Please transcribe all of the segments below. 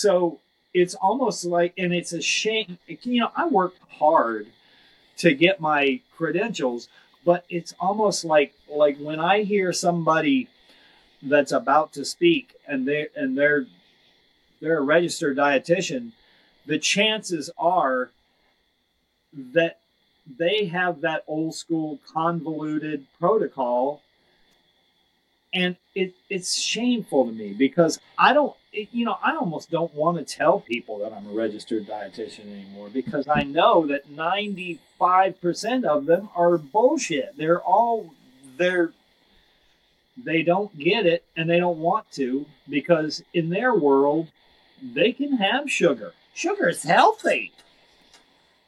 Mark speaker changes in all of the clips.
Speaker 1: so it's almost like, and it's a shame. You know, I worked hard to get my credentials, but it's almost like like when I hear somebody that's about to speak and they and they're they're a registered dietitian, the chances are that they have that old school convoluted protocol and it it's shameful to me because I don't it, you know I almost don't want to tell people that I'm a registered dietitian anymore because I know that 95% of them are bullshit. They're all they're they don't get it and they don't want to because in their world they can have sugar. Sugar is healthy.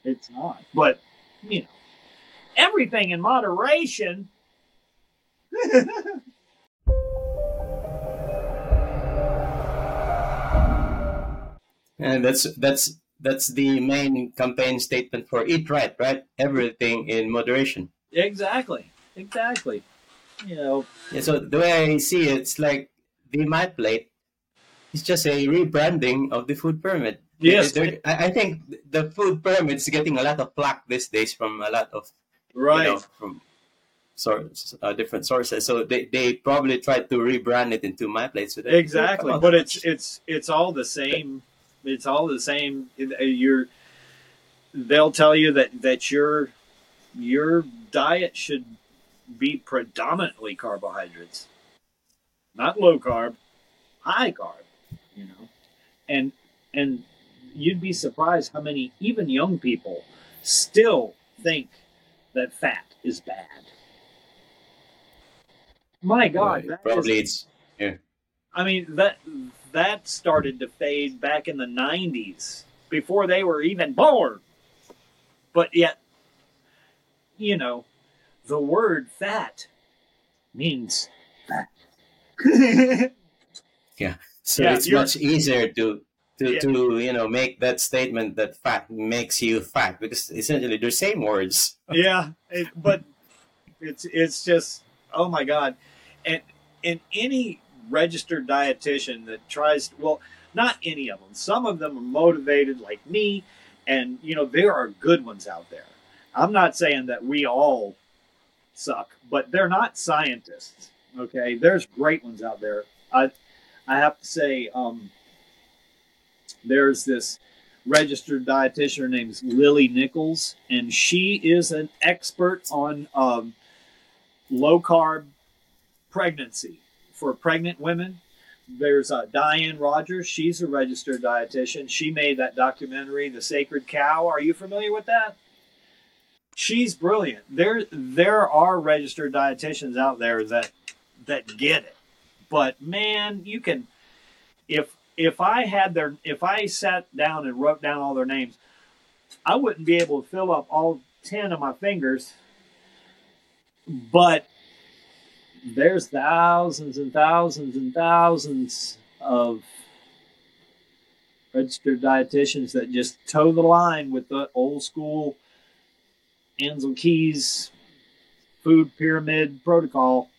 Speaker 1: It's not, but you know, everything in moderation.
Speaker 2: And that's that's that's the main campaign statement for eat right, right? Everything in moderation.
Speaker 1: Exactly. Exactly. You know.
Speaker 2: Yeah, so the way I see it, it's like the my plate is just a rebranding of the food pyramid.
Speaker 1: Yes.
Speaker 2: I I think the food pyramid is getting a lot of flack these days from a lot of
Speaker 1: Right.
Speaker 2: you know, from source, uh, different sources. So they, they probably tried to rebrand it into my plate. So
Speaker 1: exactly but it's it's it's all the same it's all the same you're they'll tell you that that your your diet should be predominantly carbohydrates not low carb high carb you know and and you'd be surprised how many even young people still think that fat is bad my god
Speaker 2: Right.
Speaker 1: that is-
Speaker 2: probably it's yeah.
Speaker 1: I mean that that started to fade back in the '90s before they were even born. But yet, you know, the word "fat" means fat. Yeah.
Speaker 2: So
Speaker 1: Yeah,
Speaker 2: it's much easier to to,
Speaker 1: Yeah.
Speaker 2: to you know make that statement that fat makes you fat because essentially they're the same words.
Speaker 1: yeah, it, but it's it's just oh my god, and and any registered dietitian that tries to, well, not any of them. Some of them are motivated like me, and you know there are good ones out there. I'm not saying that we all suck, but they're not scientists. Okay, there's great ones out there. I I have to say, um, there's this registered dietitian. Her name's Lily Nichols, and she is an expert on um, low carb pregnancy for pregnant women. There's uh, Diane Rodgers. She's a registered dietitian. She made that documentary, The Sacred Cow. Are you familiar with that? She's brilliant. There, there are registered dietitians out there that that get it. But man, you can if if I had their if I sat down and wrote down all their names, I wouldn't be able to fill up all ten of my fingers. But there's thousands and thousands and thousands of registered dietitians that just toe the line with the old school Ancel Keys food pyramid protocol,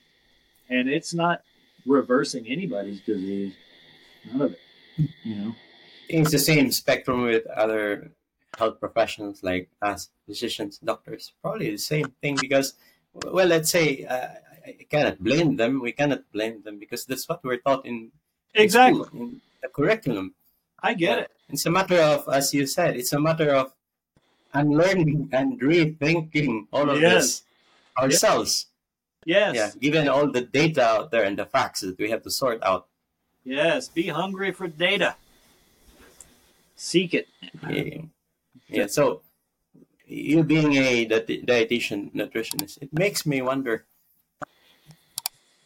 Speaker 1: and it's not reversing anybody's disease. None of it. You know.
Speaker 2: It's the same spectrum with other health professionals like us, physicians, doctors. Probably the same thing because, well, let's say uh, I cannot blame them. We cannot blame them because that's what we're taught in in
Speaker 1: Exactly.
Speaker 2: school, in the curriculum.
Speaker 1: I get it.
Speaker 2: It's a matter of, as you said, it's a matter of unlearning and rethinking all of
Speaker 1: Yes.
Speaker 2: this ourselves.
Speaker 1: Yes.
Speaker 2: Yeah, given all the data out there and the facts that we have to sort out.
Speaker 1: Yes. Be hungry for data. Seek it.
Speaker 2: Yeah. yeah. So, you being a dietitian, nutritionist, it makes me wonder,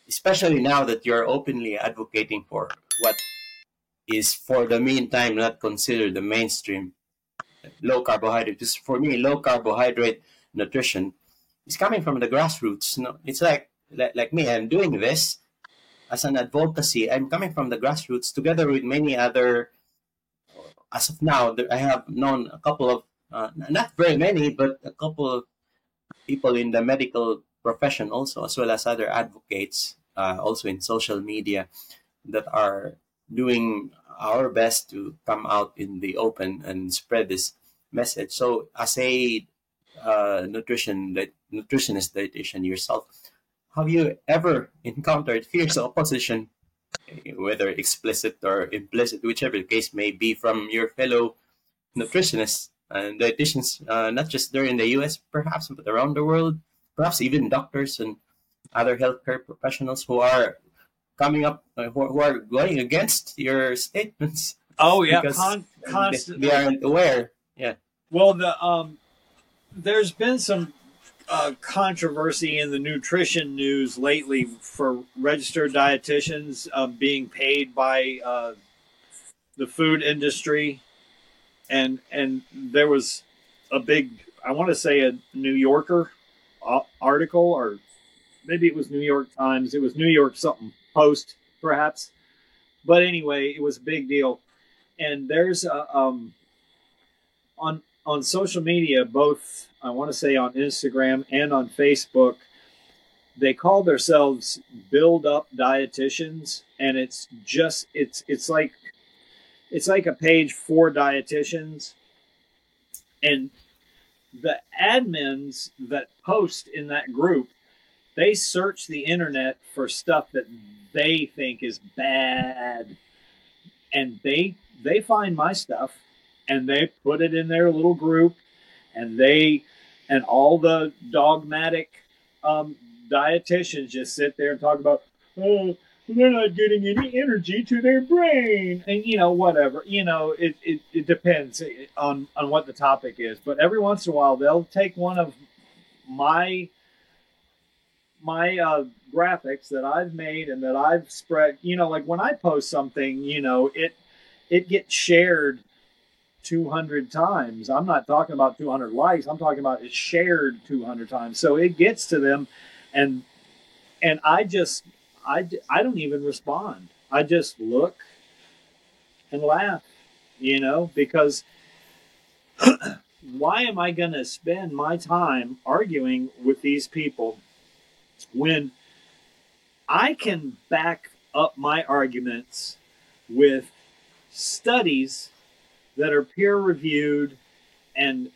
Speaker 2: especially now that you're openly advocating for what is, for the meantime, not considered the mainstream low carbohydrate. Because for me, low carbohydrate nutrition is coming from the grassroots. No, it's like, like like me. I'm doing this as an advocacy. I'm coming from the grassroots together with many other as of now, I have known a couple of, uh, not very many, but a couple of people in the medical profession also, as well as other advocates, uh, also in social media, that are doing our best to come out in the open and spread this message. So, as a uh, nutrition nutritionist dietitian yourself, have you ever encountered fierce opposition, whether explicit or implicit, whichever the case may be, from your fellow nutritionists and dietitians, uh, not just there in the U.S. perhaps, but around the world, perhaps even doctors and other healthcare professionals who are coming up, uh, who, who, are going against your statements.
Speaker 1: Oh yeah, Con-
Speaker 2: constantly. They aren't aware. Yeah.
Speaker 1: Well, the um, there's been some uh, controversy in the nutrition news lately for registered dietitians uh, being paid by uh, the food industry, and and there was a big, I want to say a New Yorker uh, article, or maybe it was New York Times. It was New York something Post, perhaps, but anyway, it was a big deal. And there's a, um, on on social media, both I want to say on Instagram and on Facebook, they call themselves build up dietitians, and it's just it's it's like it's like a page for dietitians, and the admins that post in that group they search the internet for stuff that they think is bad. And they they find my stuff and they put it in their little group and they and all the dogmatic um, dietitians just sit there and talk about oh they're not getting any energy to their brain. And you know whatever you know it, it, it depends on on what the topic is. But every once in a while they'll take one of my my uh, graphics that I've made and that I've spread, you know, like when I post something, you know, it it gets shared 200 times. I'm not talking about 200 likes. I'm talking about it's shared 200 times. So it gets to them and and I just I I don't even respond. I just look and laugh, you know, because why am I going to spend my time arguing with these people when I can back up my arguments with studies that are peer reviewed and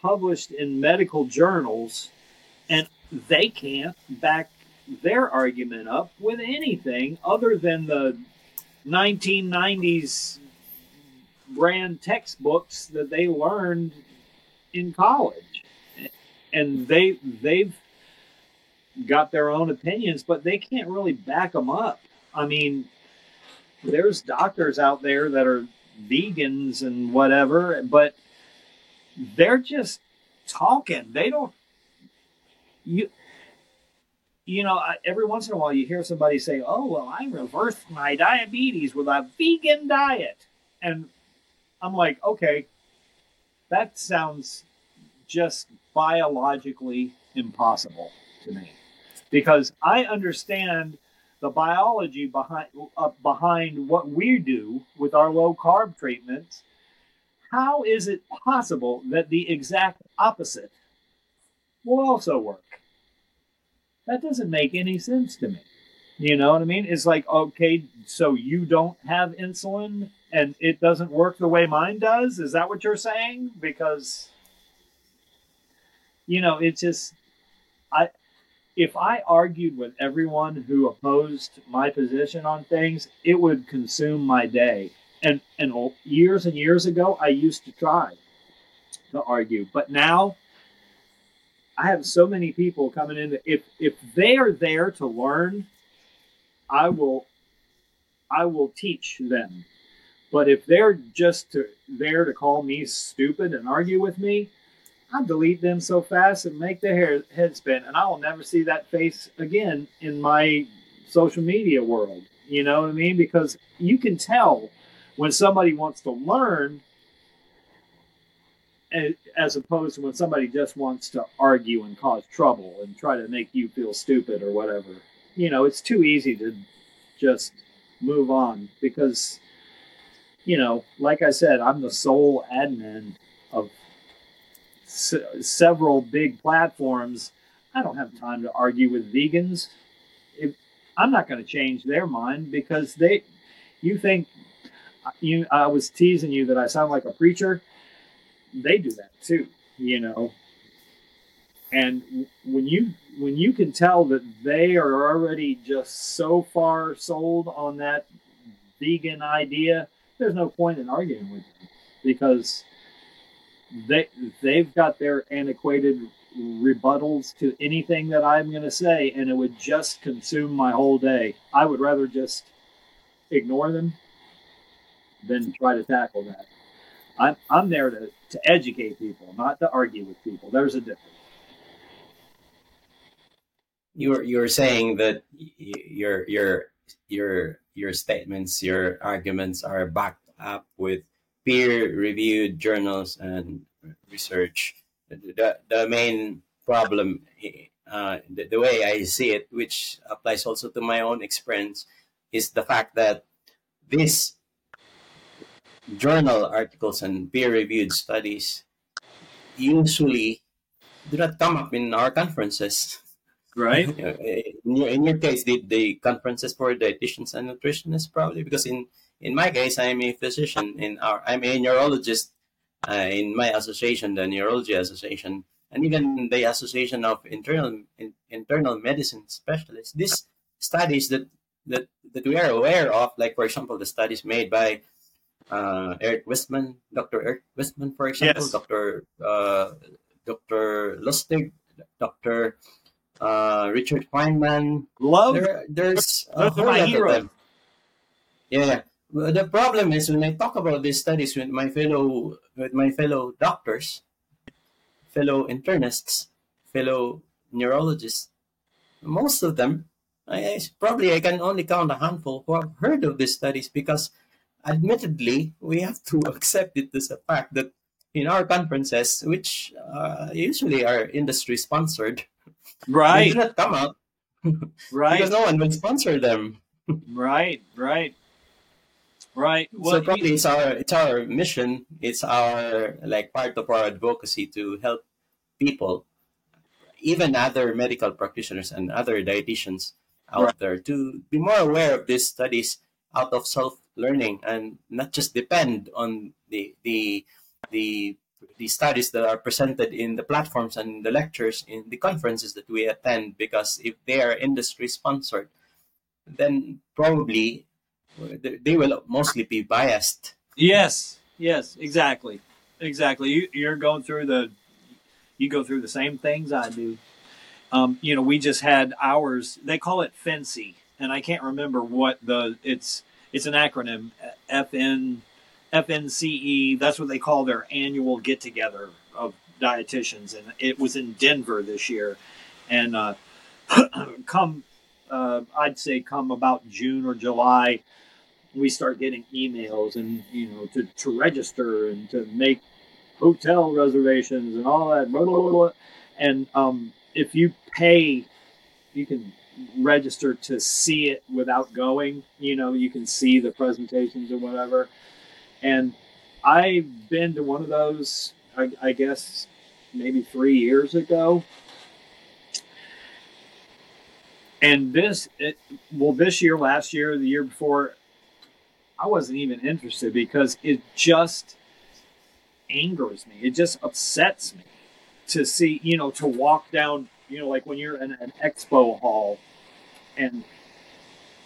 Speaker 1: published in medical journals, and they can't back their argument up with anything other than the 1990s brand textbooks that they learned in college. And they they've got their own opinions, but they can't really back them up. I mean, there's doctors out there that are vegans and whatever, but they're just talking. They don't you you know, every once in a while you hear somebody say, "Oh, well, I reversed my diabetes with a vegan diet." And I'm like, "Okay, that sounds just biologically impossible to me." Because I understand the biology behind uh, behind what we do with our low carb treatments. How is it possible that the exact opposite will also work? That doesn't make any sense to me. You know what I mean? It's like, okay, so you don't have insulin and it doesn't work the way mine does? Is that what you're saying? Because, you know, it's just, I, if I argued with everyone who opposed my position on things, it would consume my day. And and years and years ago, I used to try to argue, but now I have so many people coming in that if if they are there to learn, I will I will teach them. But if they're just to, there to call me stupid and argue with me, I delete them so fast and make their hair, head spin, and I will never see that face again in my social media world. You know what I mean? Because you can tell when somebody wants to learn as opposed to when somebody just wants to argue and cause trouble and try to make you feel stupid or whatever. You know, it's too easy to just move on because, you know, like I said, I'm the sole admin of several big platforms. I don't have time to argue with vegans. If, I'm not going to change their mind because they, you think, you, I was teasing you that I sound like a preacher. They do that too, you know. And when you when you can tell that they are already just so far sold on that vegan idea, there's no point in arguing with them because they they've got their antiquated rebuttals to anything that I'm going to say, and it would just consume my whole day. I would rather just ignore them than try to tackle that. I'm I'm there to to educate people, not to argue with people. There's a difference.
Speaker 2: You're you're saying that your your your your statements, your arguments are backed up with peer-reviewed journals and research. The, the main problem, uh, the, the, way I see it, which applies also to my own experience, is the fact that these journal articles and peer-reviewed studies usually do not come up in our conferences.
Speaker 1: Right.
Speaker 2: in, your, in your case, the, the conferences for dietitians and nutritionists probably because in in my case, I'm a physician. In our, I'm a neurologist uh, in my association, the Neurology Association, and even the Association of Internal in, Internal Medicine Specialists. These studies that that that we are aware of, like for example, the studies made by uh, Eric Westman, Dr. Eric Westman, for example, yes. Dr. Uh, Dr. Lustig, Dr. Uh, Richard Feinman.
Speaker 1: Love.
Speaker 2: There, there's a whole lot of them. Yeah, the problem is when I talk about these studies with my fellow with my fellow doctors, fellow internists, fellow neurologists, most of them, I, probably I can only count a handful who have heard of these studies because, admittedly, we have to accept it as a fact that in our conferences, which uh, usually are industry sponsored,
Speaker 1: right,
Speaker 2: they do not come out,
Speaker 1: right,
Speaker 2: because no one will sponsor them.
Speaker 1: right, right. Right.
Speaker 2: Well, so probably it's our it's our mission. It's our like part of our advocacy to help people, even other medical practitioners and other dietitians out right. there, to be more aware of these studies out of self learning and not just depend on the the the the studies that are presented in the platforms and the lectures in the conferences that we attend because if they are industry sponsored then probably they will mostly be biased.
Speaker 1: Yes, yes, exactly, exactly. You, you're going through the, you go through the same things I do. Um, you know, we just had ours. They call it FNCE, and I can't remember what the it's. It's an acronym, FN, FNCE. That's what they call their annual get together of dietitians, and it was in Denver this year. And uh, come, uh, I'd say come about June or July, we start getting emails and you know to, to register and to make hotel reservations and all that blah, blah, blah, and um, if you pay you can register to see it without going you know you can see the presentations or whatever. And i've been to one of those i, I guess maybe three years ago and this it, well this year last year the year before I wasn't even interested because it just angers me. It just upsets me to see, you know, to walk down, you know, like when you're in an expo hall and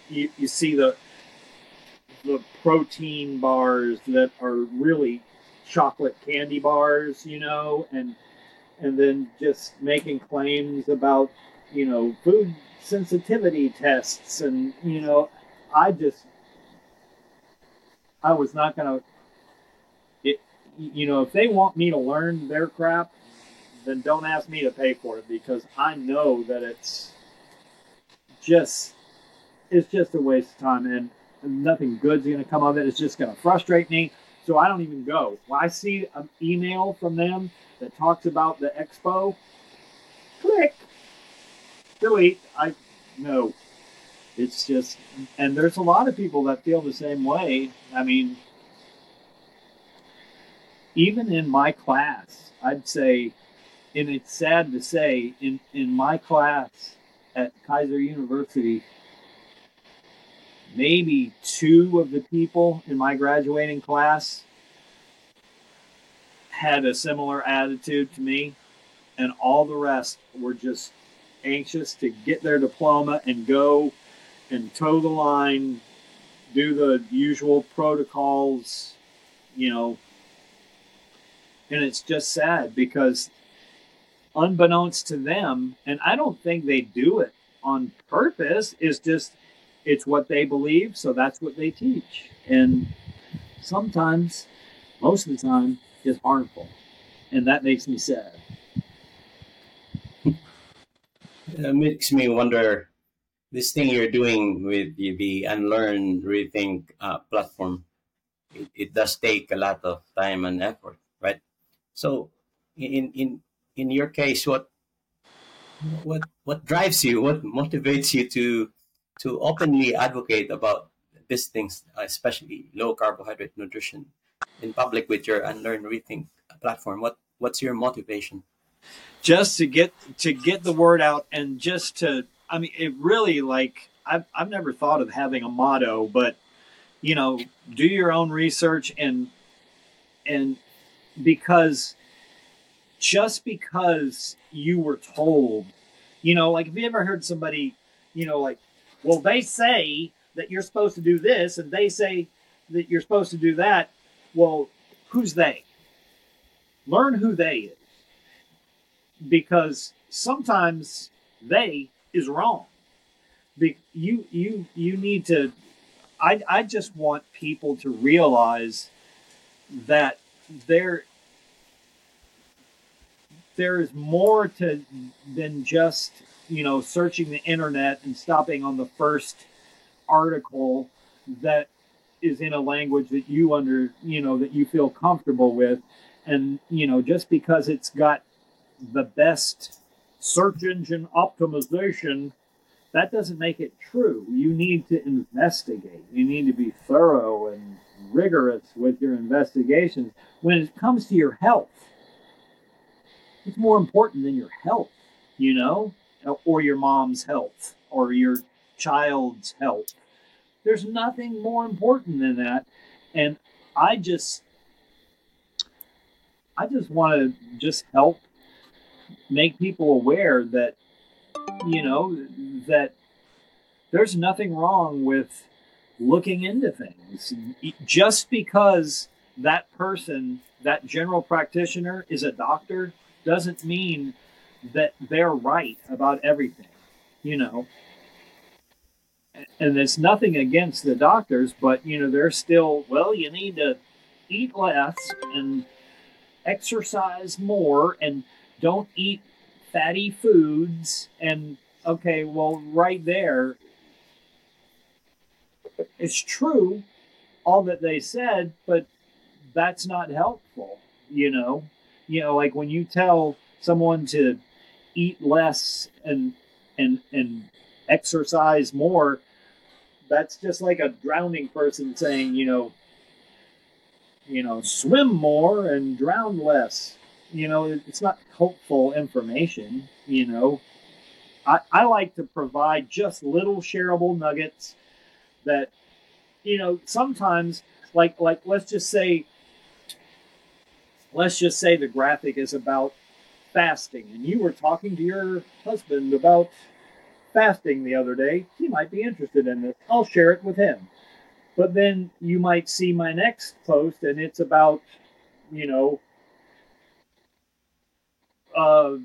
Speaker 1: you, you see the the protein bars that are really chocolate candy bars, you know, and and then just making claims about, you know, food sensitivity tests and you know, I just I was not to. It, you know, if they want me to learn their crap, then don't ask me to pay for it because I know that it's just it's just a waste of time and nothing good's to come of it. It's just to frustrate me. So I don't even go. When I see an email from them that talks about the expo, click, delete. I no. It's just, and there's a lot of people that feel the same way. I mean, even in my class, I'd say, and it's sad to say, in, in my class at Keiser University, maybe two of the people in my graduating class had a similar attitude to me, and all the rest were just anxious to get their diploma and go and toe the line, do the usual protocols, you know. And it's just sad because, unbeknownst to them, and I don't think they do it on purpose, is just it's what they believe, so that's what they teach. And sometimes, most of the time, is harmful. And that makes me sad.
Speaker 2: It makes me wonder this thing you're doing with the, Unlearn Rethink uh, platform, it, it does take a lot of time and effort, right? So, in in in your case, what what what drives you? What motivates you to to openly advocate about these things, especially low carbohydrate nutrition, in public with your Unlearn Rethink platform? What what's your motivation?
Speaker 1: Just to get to get the word out and just to I mean it really like I've I've never thought of having a motto, but you know, do your own research and and because just because you were told, you know, like have you ever heard somebody, you know, like, well, they say that you're supposed to do this and they say that you're supposed to do that. Well, who's they? Learn who they is. Because sometimes they is wrong. Be, you you you need to I I just want people to realize that there there is more to than just you know searching the internet and stopping on the first article that is in a language that you under you know that you feel comfortable with and you know just because it's got the best search engine optimization that doesn't make it true. You need to investigate. You need to be thorough and rigorous with your investigations. When it comes to your health it's more important than your health you know or your mom's health or your child's health. There's nothing more important than that. And I just I just want to just help make people aware that you know that there's nothing wrong with looking into things just because that person that general practitioner is a doctor doesn't mean that they're right about everything you know and it's nothing against the doctors, but you know they're still well. You need to eat less and exercise more, and don't eat fatty foods. And okay, well, right there, it's true all that they said, but that's not helpful. You know, you know, like when you tell someone to eat less and and and exercise more that's just like a drowning person saying, you know, you know, swim more and drown less. You know, it's not helpful information. You know, I, I like to provide just little shareable nuggets that, you know, sometimes like like let's just say let's just say the graphic is about fasting and you were talking to your husband about fasting the other day. He might be interested in this. I'll share it with him. But then you might see my next post and it's about, you know, uh,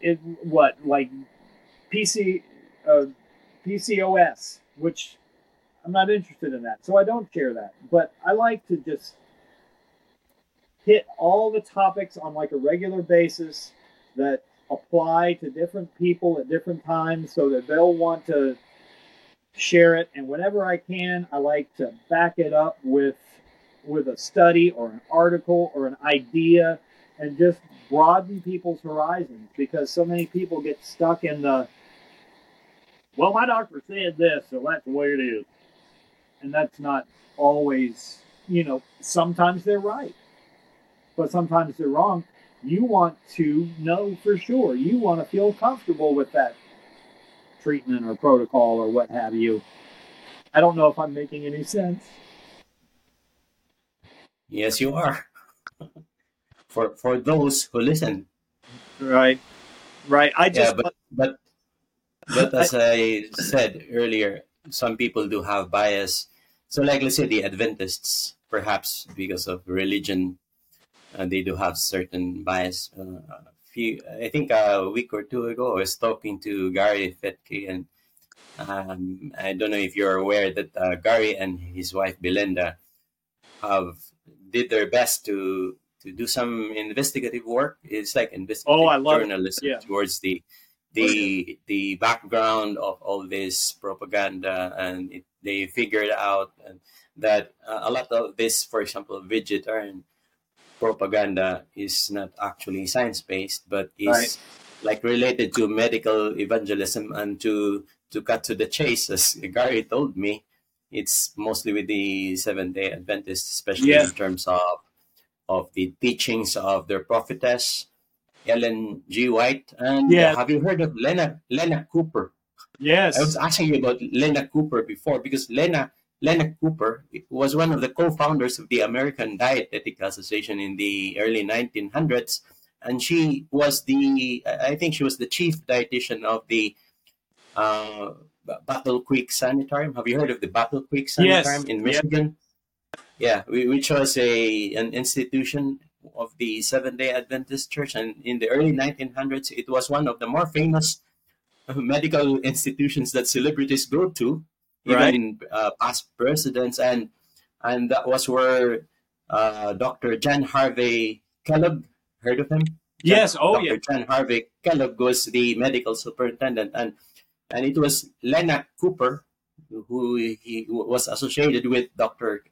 Speaker 1: it, what, like PC, uh, PCOS, which I'm not interested in that. So I don't share that. But I like to just hit all the topics on like a regular basis that apply to different people at different times so that they'll want to share it and whenever I can I like to back it up with with a study or an article or an idea and just broaden people's horizons because so many people get stuck in the well my doctor said this so that's the way it is and that's not always you know sometimes they're right but sometimes they're wrong you want to know for sure. You want to feel comfortable with that treatment or protocol or what have you. I don't know if I'm making any sense.
Speaker 2: Yes, you are. for for those who listen.
Speaker 1: Right. Right. I just
Speaker 2: yeah, but but but as I said earlier, some people do have bias. So, like let's say the Adventists, perhaps because of religion, uh, they do have certain bias. Uh, a few, I think a week or two ago, I was talking to Gary Fettke, and um, I don't know if you're aware that uh, Gary and his wife Belinda have did their best to to do some investigative work. It's like investigative
Speaker 1: oh, I love
Speaker 2: journalism
Speaker 1: yeah.
Speaker 2: towards the the the background of all this propaganda, and it, they figured out that uh, a lot of this, for example, vegetarian propaganda is not actually science based, but is right. like related to medical evangelism and to to cut to the chase, as Gary told me, it's mostly with the Seventh Day Adventists, especially yeah. in terms of of the teachings of their prophetess Ellen G. White. And yeah. have you heard of Lena Lena Cooper?
Speaker 1: Yes,
Speaker 2: I was asking you about Lena Cooper before because Lena Lena Cooper was one of the co-founders of the American Dietetic Association in the early 1900s, and she was the I think she was the chief dietitian of the uh, Battle Creek Sanitarium. Have you heard of the Battle Creek Sanitarium yes. in Michigan? Yeah, which was a an institution of the Seventh Day Adventist Church, and in the early 1900s, it was one of the more famous medical institutions that celebrities go to, even right. in uh, past presidents, and and that was where uh, Dr. John Harvey Kellogg heard of him.
Speaker 1: Yes,
Speaker 2: John,
Speaker 1: oh
Speaker 2: Dr.
Speaker 1: yeah.
Speaker 2: John Harvey Kellogg was the medical superintendent, and and it was Lena Cooper who he was associated with Dr.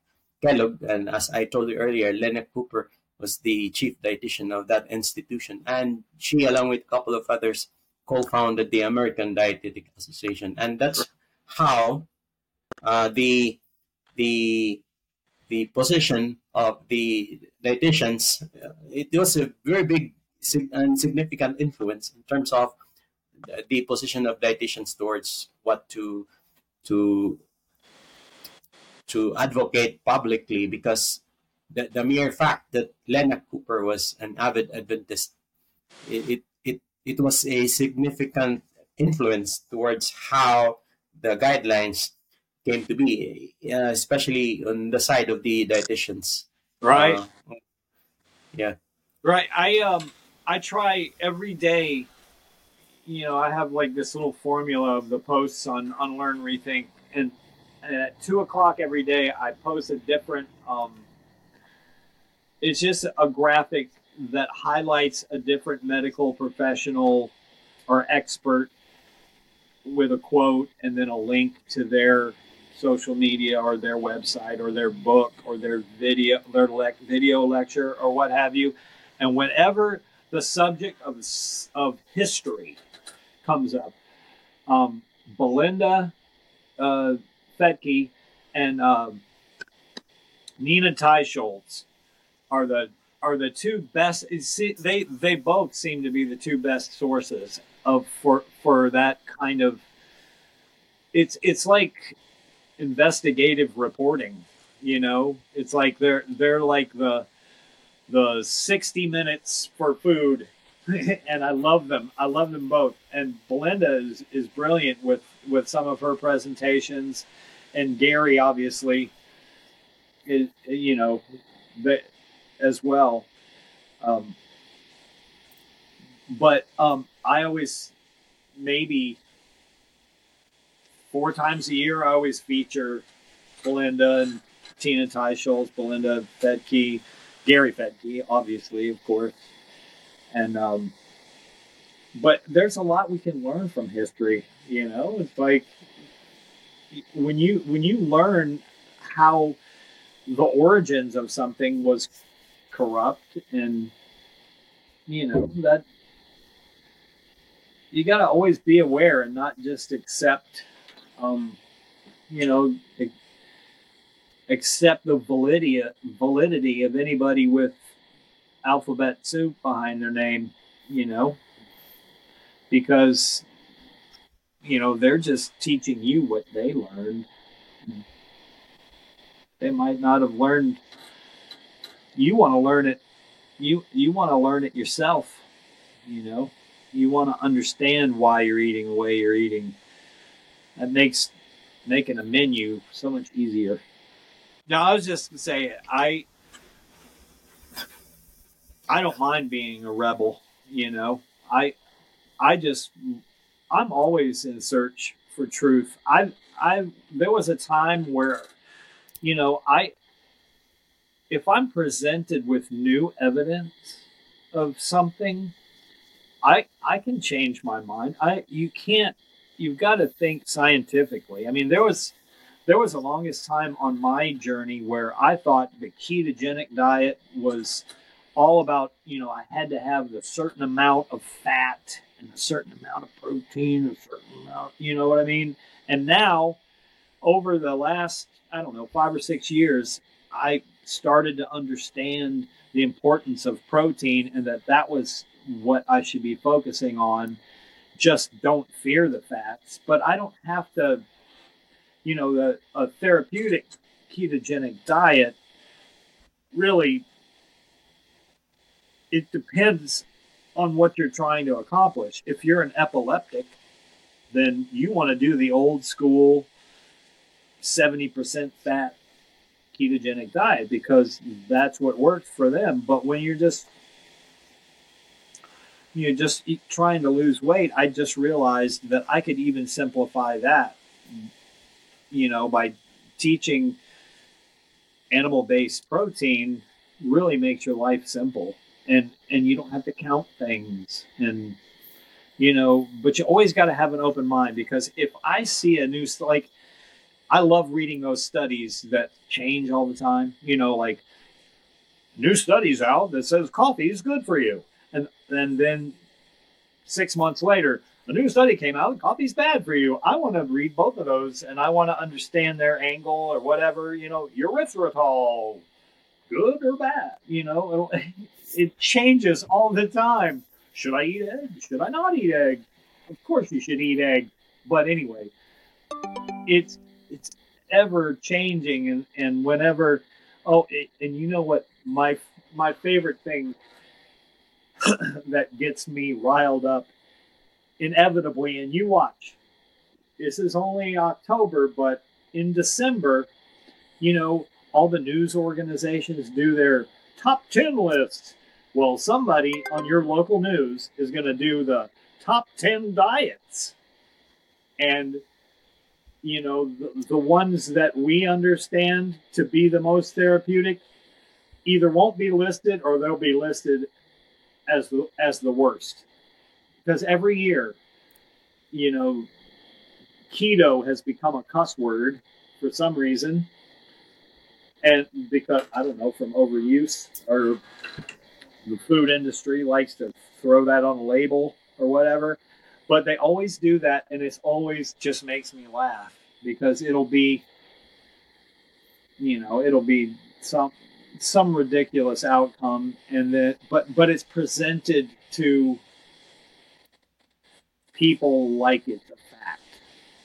Speaker 2: Kellogg, and as I told you earlier, Lena Cooper was the chief dietitian of that institution, and she, along with a couple of others, co-founded the American Dietetic Association, and that's how uh, the the the position of the dietitians uh, it was a very big and significant influence in terms of the position of dietitians towards what to to to advocate publicly because the, the mere fact that Lena Cooper was an avid Adventist, it, it, it, it was a significant influence towards how the guidelines came to be, uh, especially on the side of the dietitians.
Speaker 1: Right. Uh,
Speaker 2: yeah.
Speaker 1: Right. I um I try every day. You know, I have like this little formula of the posts on Unlearn Rethink, and, and at two o'clock every day, I post a different um, it's just a graphic that highlights a different medical professional or expert with a quote and then a link to their social media or their website or their book or their video their le- video lecture or what have you. And whenever the subject of, of history comes up um, belinda uh, Fettke and uh, nina teicholz are the are the two best. See, they they both seem to be the two best sources of for for that kind of. It's it's like investigative reporting. You know, it's like they're they're like the the 60 minutes for food and I love them. I love them both. And Belinda is, is brilliant with, with some of her presentations, and Gary obviously is you know that as well. Um, but um, I always maybe four times a year I always feature Belinda and Nina Teicholz, Belinda Fettke, Gary Fettke, obviously, of course, and um, but there's a lot we can learn from history. You know, it's like when you when you learn how the origins of something was corrupt and you know that you got to always be aware and not just accept um, you know accept the validity validity of anybody with alphabet soup behind their name you know because you know, they're just teaching you what they learned. They might not have learned. You want to learn it. You you want to learn it yourself. You know, you want to understand why you're eating the way you're eating. That makes making a menu so much easier. Now, I was just to say, I I don't mind being a rebel. You know, I I just I'm always in search for truth. I I there was a time where, you know, I if I'm presented with new evidence of something, I I can change my mind. I you can't you've got to think scientifically. I mean, there was there was the longest time on my journey where I thought the ketogenic diet was all about, you know, I had to have a certain amount of fat and a certain amount of protein, a certain amount, you know what I mean? And now, over the last, I don't know, five or six years, I started to understand the importance of protein and that that was what I should be focusing on. Just don't fear the fats, but I don't have to you know, a therapeutic ketogenic diet really it depends on what you're trying to accomplish. If you're an epileptic, then you want to do the old school 70% fat ketogenic diet because that's what works for them. But when you're just you're just trying to lose weight, I just realized that I could even simplify that you know, by teaching animal based protein really makes your life simple and and you don't have to count things. And you know but you always got to have an open mind because if i see a new like i love reading those studies that change all the time you know like new studies out that says coffee is good for you. And, and then six months later a new study came out coffee's bad for you. I want to read both of those and i want to understand their angle or whatever you know erythritol good or bad you know? It changes all the time. Should i eat egg? Should i not eat egg? Of course you should eat egg. But anyway it's it's ever changing and and whenever oh it, and you know what my my favorite thing that gets me riled up inevitably, and you watch. This is only October, but in December, you know, all the news organizations do their top 10 lists. Well, somebody on your local news is going to do the top 10 diets. And, you know, the, the ones that we understand to be the most therapeutic either won't be listed or they'll be listed as the, as the worst because every year, you know, keto has become a cuss word for some reason, and because I don't know from overuse or the food industry likes to throw that on a label or whatever. But they always do that, and it always just makes me laugh because it'll be, you know, it'll be some some ridiculous outcome, and that but but it's presented to people like it's a fact.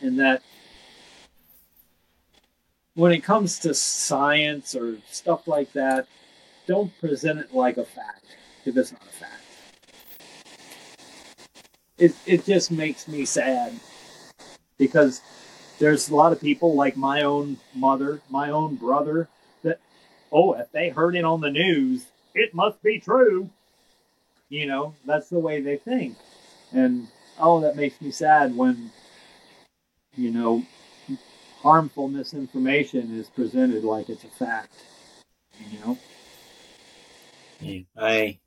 Speaker 1: And that when it comes to science or stuff like that, don't present it like a fact if it's not a fact. It, it just makes me sad because there's a lot of people like my own mother, my own brother, that, oh, if they heard it on the news, it must be true. You know, that's the way they think. And oh, that makes me sad when, you know, harmful misinformation is presented like it's a fact. You know.
Speaker 2: Yeah, I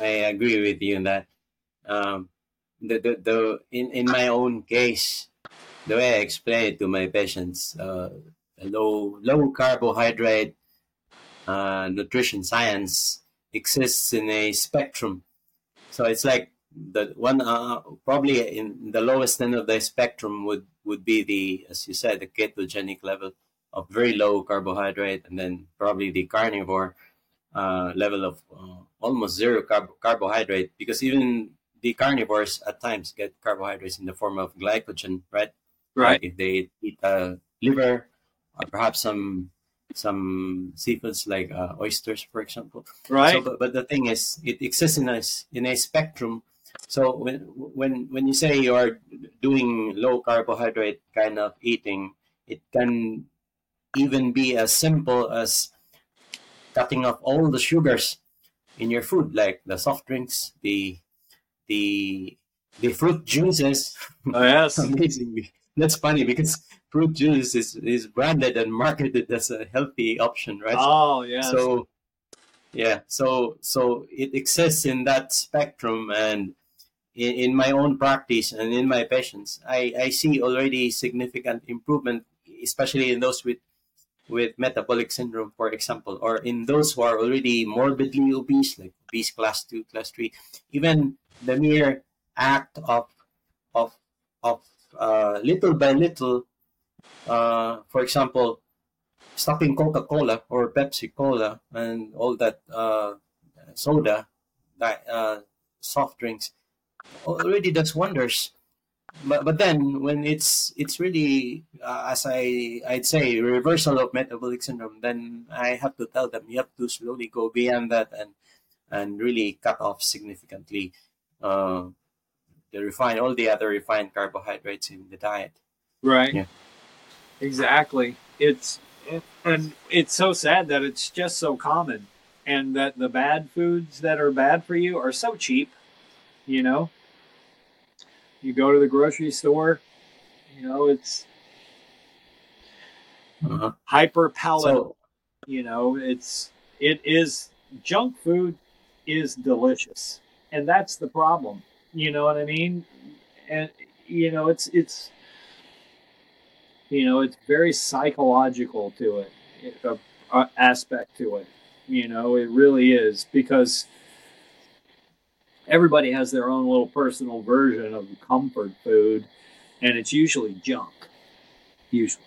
Speaker 2: I agree with you on that. Um, the, the the in in my own case, the way I explain it to my patients, uh, low low carbohydrate uh, nutrition science exists in a spectrum. So it's like the one uh, probably in the lowest end of the spectrum would would be the as you said the ketogenic level of very low carbohydrate and then probably the carnivore uh, level of uh, almost zero carb- carbohydrate because even the carnivores at times get carbohydrates in the form of glycogen, right?
Speaker 1: Right.
Speaker 2: Like if they eat uh, liver or perhaps some some seafoods like uh, oysters, for example.
Speaker 1: Right.
Speaker 2: So, but, but the thing is, it exists in a in a spectrum. So when when when you say you are doing low carbohydrate kind of eating, it can even be as simple as cutting off all the sugars in your food, like the soft drinks, the the the fruit juices.
Speaker 1: oh, yes.
Speaker 2: Amazingly, that's funny because fruit juice is is branded and marketed as a healthy option, right?
Speaker 1: Oh, yes.
Speaker 2: So yeah, so so it exists in that spectrum, and in, in my own practice and in my patients, I I see already significant improvement, especially in those with with metabolic syndrome, for example, or in those who are already morbidly obese, like obese class two, class three, even the mere act of of of uh, little by little, uh, for example, stopping Coca Cola or Pepsi Cola and all that uh, soda, that uh, soft drinks, already does wonders. But, but then when it's it's really uh, as I I'd say reversal of metabolic syndrome, then I have to tell them you have to slowly go beyond that and and really cut off significantly uh, the refined all the other refined carbohydrates in the diet.
Speaker 1: Right.
Speaker 2: Yeah.
Speaker 1: Exactly. It's and it's so sad that it's just so common and that the bad foods that are bad for you are so cheap, you know? You go to the grocery store, you know, it's
Speaker 2: Uh-huh.
Speaker 1: hyper palatable,
Speaker 2: So
Speaker 1: you know, it's it is junk food is delicious. And that's the problem. You know what I mean? And you know, it's it's you know it's very psychological to it a, a aspect to it you know it really is because everybody has their own little personal version of comfort food and it's usually junk usually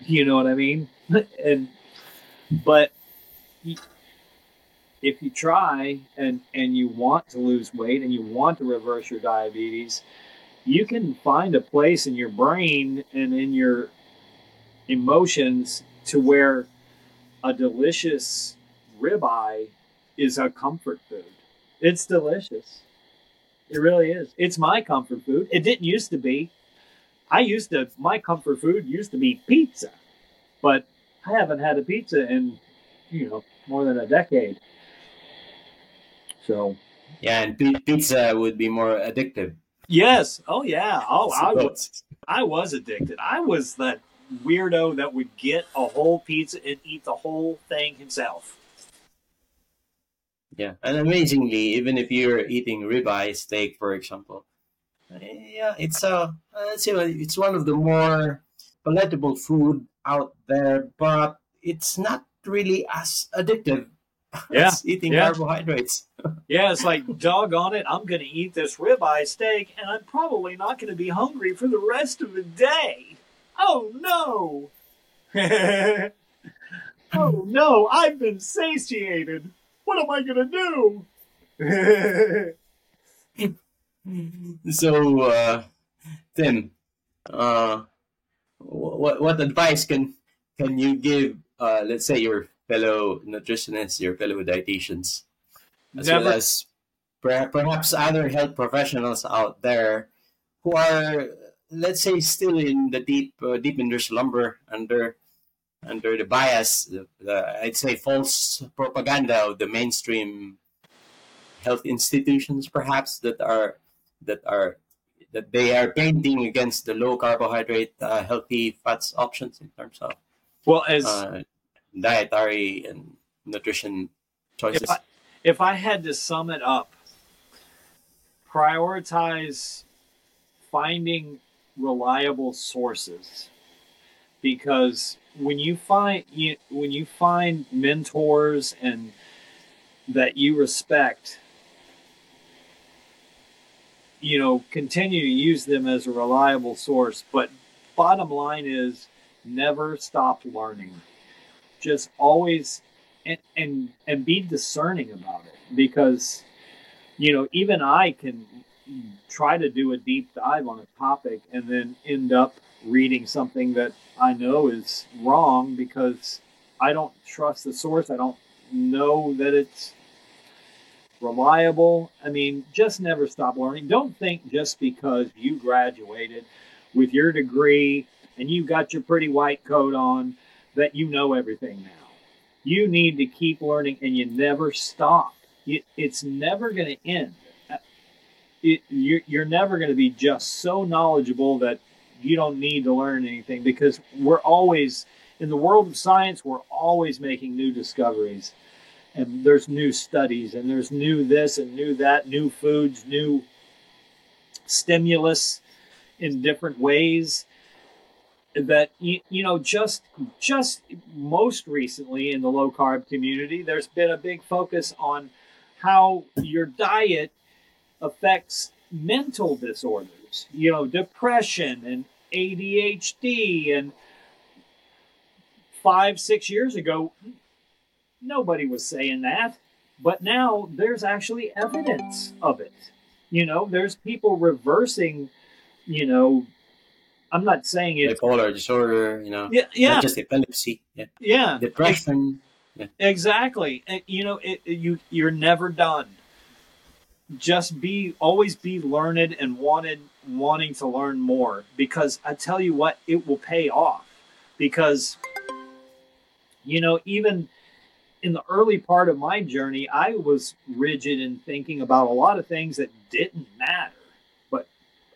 Speaker 1: you know what i mean and but if you try and and you want to lose weight and you want to reverse your diabetes you can find a place in your brain and in your emotions to where a delicious ribeye is a comfort food. It's delicious. It really is. It's my comfort food. It didn't used to be. I used to, my comfort food used to be pizza, but I haven't had a pizza in, you know, more than a decade. So,
Speaker 2: yeah, and pizza would be more addictive.
Speaker 1: yes. Oh, yeah. Oh, I was. I was addicted. I was that weirdo that would get a whole pizza and eat the whole thing himself.
Speaker 2: Yeah, and amazingly, even if you're eating ribeye steak, for example, yeah, it's a uh, let's say it's one of the more palatable food out there, but it's not really as addictive
Speaker 1: Yeah,
Speaker 2: as eating
Speaker 1: yeah.
Speaker 2: carbohydrates.
Speaker 1: Yeah, it's like, doggone it, I'm going to eat this ribeye steak and I'm probably not going to be hungry for the rest of the day. Oh no! oh no, I've been satiated. What am I going to do?
Speaker 2: So, uh, Tim, uh, what what advice can can you give? Uh, let's say your fellow nutritionists, your fellow dietitians, as
Speaker 1: Never-
Speaker 2: well as perhaps other health professionals out there who are, let's say, still in the deep uh, deep in their slumber under under the bias, the, the, I'd say, false propaganda of the mainstream health institutions, perhaps that are that are that they are painting against the low carbohydrate, uh, healthy fats options in terms of
Speaker 1: well, as
Speaker 2: uh, dietary and nutrition choices.
Speaker 1: if I, if I had to sum it up, prioritize finding reliable sources because when you find you, when you find mentors and that you respect you know continue to use them as a reliable source. But bottom line is never stop learning. Just always and and and be discerning about it. Because you know even i can try to do a deep dive on a topic and then end up reading something that I know is wrong because I don't trust the source. I don't know that it's reliable. I mean, just never stop learning. Don't think just because you graduated with your degree and you got your pretty white coat on that you know everything now. You need to keep learning and you never stop. it's never going to end. Uh, it, you're, you're never going to be just so knowledgeable that you don't need to learn anything because we're always, in the world of science, we're always making new discoveries. And there's new studies and there's new this and new that, new foods, new stimulus in different ways. That you, you know just just most recently in the low carb community there's been a big focus on how your diet affects mental disorders you know depression and ADHD and 5 6 years ago Nobody was saying that. But now there's actually evidence of it. You know, there's people reversing, you know, I'm not saying it.
Speaker 2: Bipolar disorder, you know.
Speaker 1: Yeah, yeah.
Speaker 2: Not just epilepsy. Yeah.
Speaker 1: Yeah.
Speaker 2: Depression. Yeah.
Speaker 1: Exactly. And, you know, it, you you're never done. Just be always be learned and wanted wanting to learn more because I tell you what, it will pay off. Because you know, even in the early part of my journey, I was rigid in thinking about a lot of things that didn't matter. But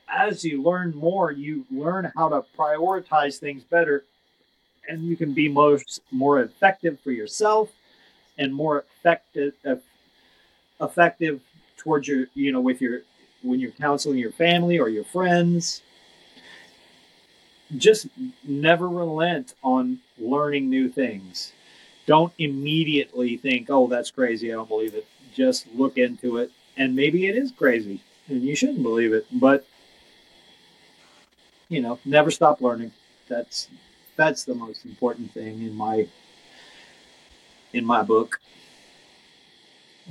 Speaker 1: as you learn more, you learn how to prioritize things better, and you can be most more effective for yourself and more effective effective towards your you know with your when you're counseling your family or your friends just never relent on learning new things don't immediately think, oh, that's crazy. I don't believe it. Just look into it. And maybe it is crazy and you shouldn't believe it. But, you know, never stop learning. That's that's the most important thing in my in my book.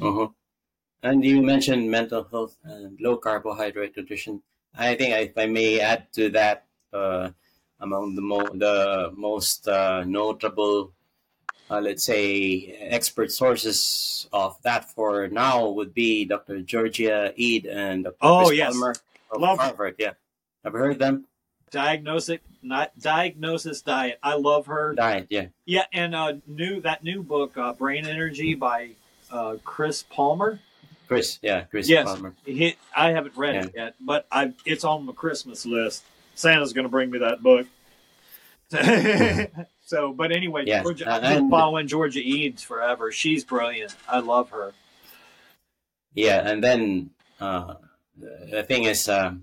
Speaker 2: Uh-huh. And you mentioned mental health and low carbohydrate nutrition. I think if I may add to that, uh, among the, mo- the most uh, notable uh, let's say, expert sources of that for now would be Dr. Georgia Ede and Dr.
Speaker 1: Oh,
Speaker 2: Chris
Speaker 1: yes.
Speaker 2: Palmer of
Speaker 1: Love
Speaker 2: Harvard. Yeah. Have you heard them?
Speaker 1: Diagnosis, not diagnosis diet. I love her.
Speaker 2: Diet, yeah.
Speaker 1: Yeah, and uh, new that new book, uh, Brain Energy by uh, Chris Palmer.
Speaker 2: Chris, yeah, Chris
Speaker 1: yes,
Speaker 2: Palmer.
Speaker 1: He, I haven't read it yet, but I it's on my Christmas list. Santa's going to bring me that book. So, but anyway,
Speaker 2: yeah.
Speaker 1: Georgia,
Speaker 2: uh,
Speaker 1: I've been following Georgia Eads forever. She's brilliant. I love her.
Speaker 2: Yeah, and then uh, the thing is, uh,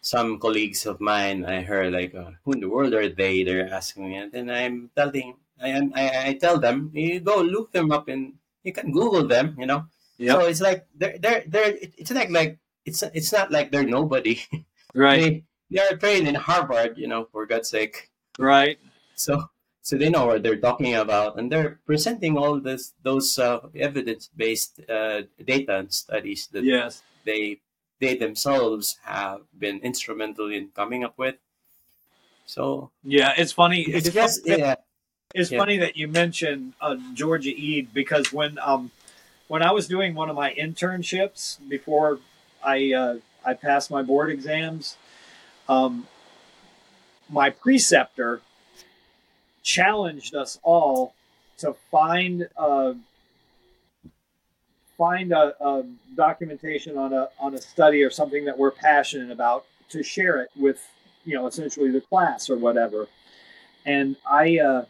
Speaker 2: some colleagues of mine, I heard like, uh, "Who in the world are they?" They're asking me, and then I'm telling, I, I, I tell them, you go look them up, and you can Google them. You know.
Speaker 1: Yep.
Speaker 2: So it's like they're they're they're. It's like like it's it's not like they're nobody.
Speaker 1: Right.
Speaker 2: they, they are trained in Harvard. You know, for God's sake.
Speaker 1: Right.
Speaker 2: So so they know what they're talking about and they're presenting all this those uh, evidence-based uh, data and studies that
Speaker 1: yes.
Speaker 2: they they themselves have been instrumental in coming up with so
Speaker 1: yeah it's funny
Speaker 2: it's,
Speaker 1: it's,
Speaker 2: just,
Speaker 1: funny,
Speaker 2: yeah.
Speaker 1: it's
Speaker 2: yeah.
Speaker 1: funny that you mentioned uh, georgia ede because when um when i was doing one of my internships before i uh, i passed my board exams um my preceptor challenged us all to find a, find a, a, documentation on a on a study or something that we're passionate about to share it with you know essentially the class or whatever. And I uh,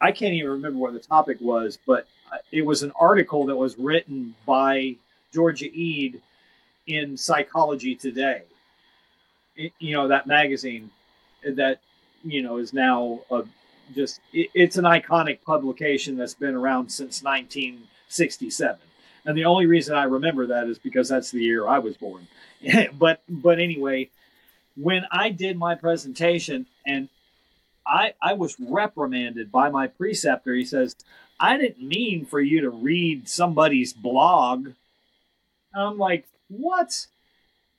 Speaker 1: I can't even remember what the topic was, but it was an article that was written by Georgia Ede in Psychology Today. It, you know that magazine that you know is now a, just it, it's an iconic publication that's been around since 1967 and the only reason i remember that is because that's the year i was born but but anyway when i did my presentation and i i was reprimanded by my preceptor he says i didn't mean for you to read somebody's blog i'm like what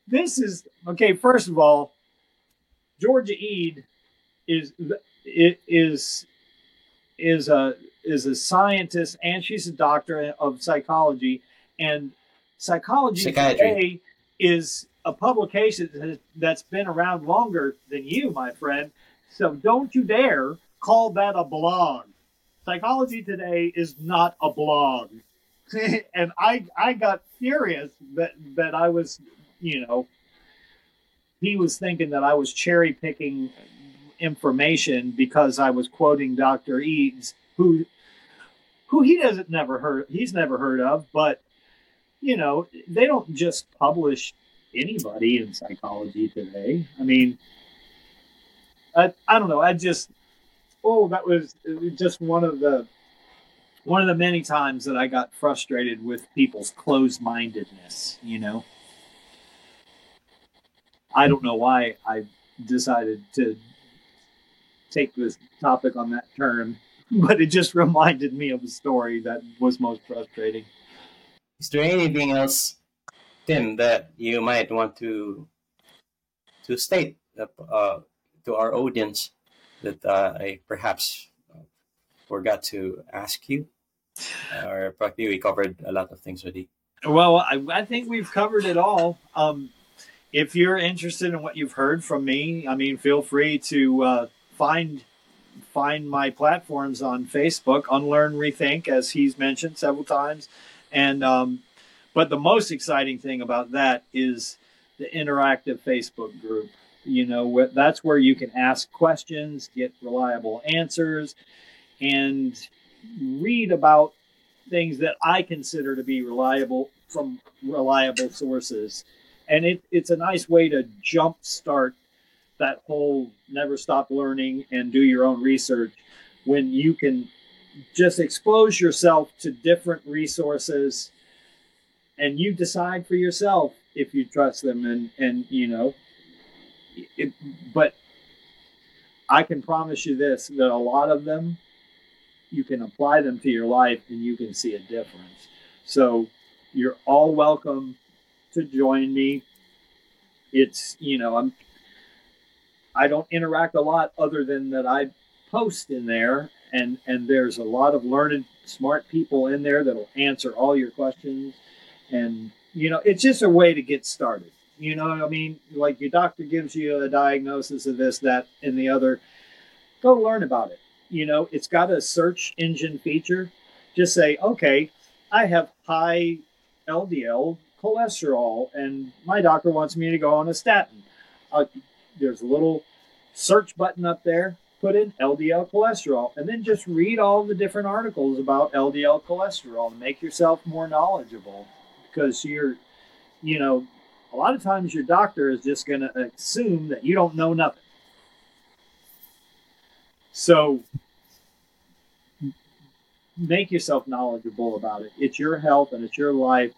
Speaker 1: this is okay. First of all, Georgia Ede is it is is a is a scientist and she's a doctor of psychology and psychology
Speaker 2: Psychiatry.
Speaker 1: today is a publication that's been around longer than you, my friend. So don't you dare call that a blog. Psychology Today is not a blog. and I I got furious that that I was, you know, he was thinking that I was cherry picking information because I was quoting Dr. Eads, who who he doesn't never heard he's never heard of, but you know, they don't just publish anybody in psychology today. I mean, I, I don't know. I just oh, that was just one of the one of the many times that I got frustrated with people's closed mindedness. You know, I don't know why I decided to take this topic on that term, but it just reminded me of a story that was most frustrating.
Speaker 2: Is there anything else, Tim, that you might want to to state uh, to our audience that uh, I perhaps forgot to ask you? Or probably we covered a lot of things already.
Speaker 1: Well, I, I think we've covered it all. Um, if you're interested in what you've heard from me, I mean, feel free to uh, find find my platforms on Facebook, Unlearn Rethink, as he's mentioned several times, and um, but the most exciting thing about that is the interactive Facebook group. You know, that's where you can ask questions, get reliable answers, and read about things that I consider to be reliable from reliable sources. And it, it's a nice way to jumpstart that whole never stop learning and do your own research when you can just expose yourself to different resources and you decide for yourself if you trust them and and you know it, but i can promise you this that a lot of them you can apply them to your life and you can see a difference. So you're all welcome to join me. It's you know i'm I don't interact a lot other than that I post in there and and there's a lot of learned smart people in there that'll answer all your questions. And you know it's just a way to get started you know what i mean like your doctor gives you a diagnosis of this that and the other go learn about it. You know it's got a search engine feature. Just say okay i have high ldl cholesterol and my doctor wants me to go on a statin. Uh, there's a little search button up there, put in LDL cholesterol, and then just read all the different articles about LDL cholesterol and make yourself more knowledgeable because you're, you know, a lot of times your doctor is just going to assume that you don't know nothing. So make yourself knowledgeable about it. It's your health and it's your life,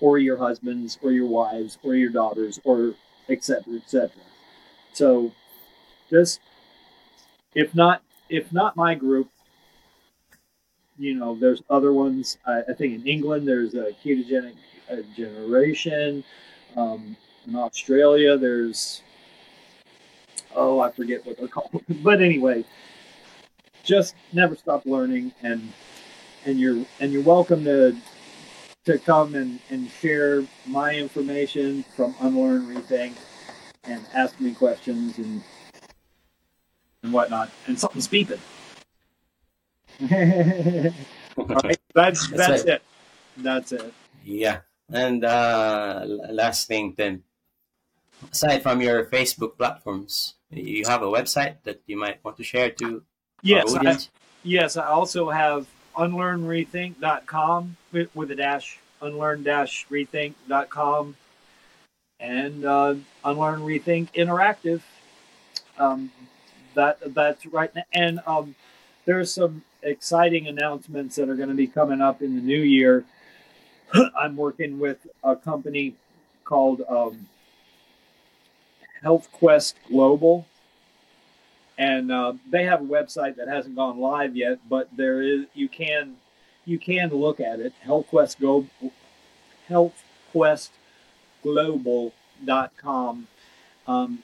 Speaker 1: or your husband's, or your wives, or your daughters, or etc. etc. So just if not if not my group, you know, there's other ones. I, I think in England there's a ketogenic uh, generation. Um, in Australia there's oh I forget what they're called, but anyway, just never stop learning and and you're and you're welcome to to come and, and share my information from Unlearn Rethink and ask me questions and and whatnot, and something's beeping. All right, that's that's, that's it. it. That's it.
Speaker 2: Yeah, and uh, last thing then, aside from your Facebook platforms, you have a website that you might want to share to
Speaker 1: yes, I, yes. I also have unlearnrethink.com with, with a dash, unlearn-rethink.com, and uh, Unlearn Rethink Interactive. Um, that that's right. And um, there's some exciting announcements that are going to be coming up in the new year. I'm working with a company called um, Health Quest Global, and uh, they have a website that hasn't gone live yet, but there is you can you can look at it. Health Quest Go Health Quest Global com, um,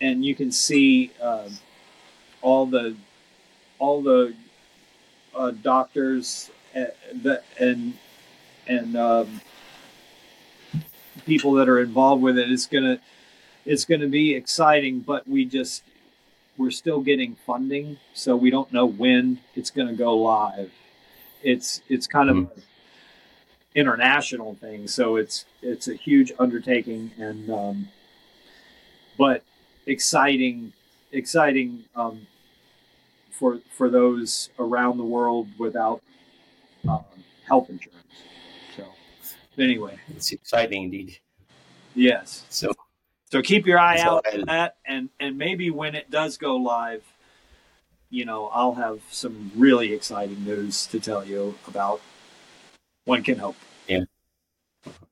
Speaker 1: and you can see uh, all the all the uh, doctors uh, that and and um, people that are involved with it. It's gonna it's gonna be exciting, but we just we're still getting funding, so we don't know when it's gonna go live. It's it's kind of
Speaker 2: Mhm.
Speaker 1: an international thing, so it's it's a huge undertaking and um, but exciting exciting um, for for those around the world without um, health insurance. Anyway,
Speaker 2: It's exciting indeed.
Speaker 1: yes.
Speaker 2: So,
Speaker 1: So keep your eye out for that, and and maybe when it does go live, you know, I'll have some really exciting news to tell you about. One can hope.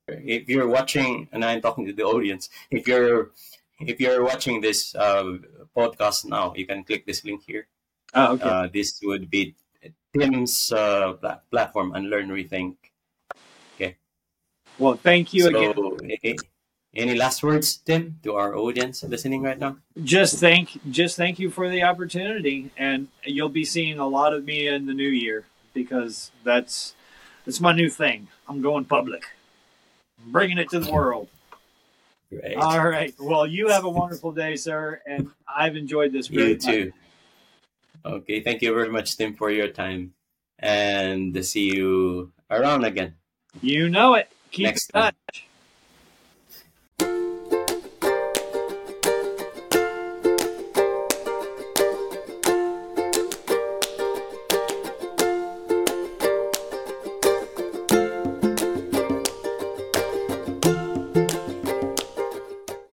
Speaker 2: if you're watching, and I'm talking to the audience, if you're if you're watching this uh, podcast now, you can click this link here.
Speaker 1: Oh, okay.
Speaker 2: Uh, this would be Tim's uh, pla- platform, Unlearn Rethink.
Speaker 1: Well, thank you again.
Speaker 2: so, a- a- any last words, Tim, to our audience listening right now?
Speaker 1: Just thank just thank you for the opportunity, and you'll be seeing a lot of me in the new year because that's that's my new thing. I'm going public, I'm bringing it to the world.
Speaker 2: Great.
Speaker 1: All right. Well, you have a wonderful day, sir, and I've enjoyed this. very
Speaker 2: You
Speaker 1: much.
Speaker 2: too. Okay, thank you very much, Tim, for your time, and see you around again.
Speaker 1: You know it. Keep
Speaker 2: Next
Speaker 1: in
Speaker 2: time.
Speaker 1: touch.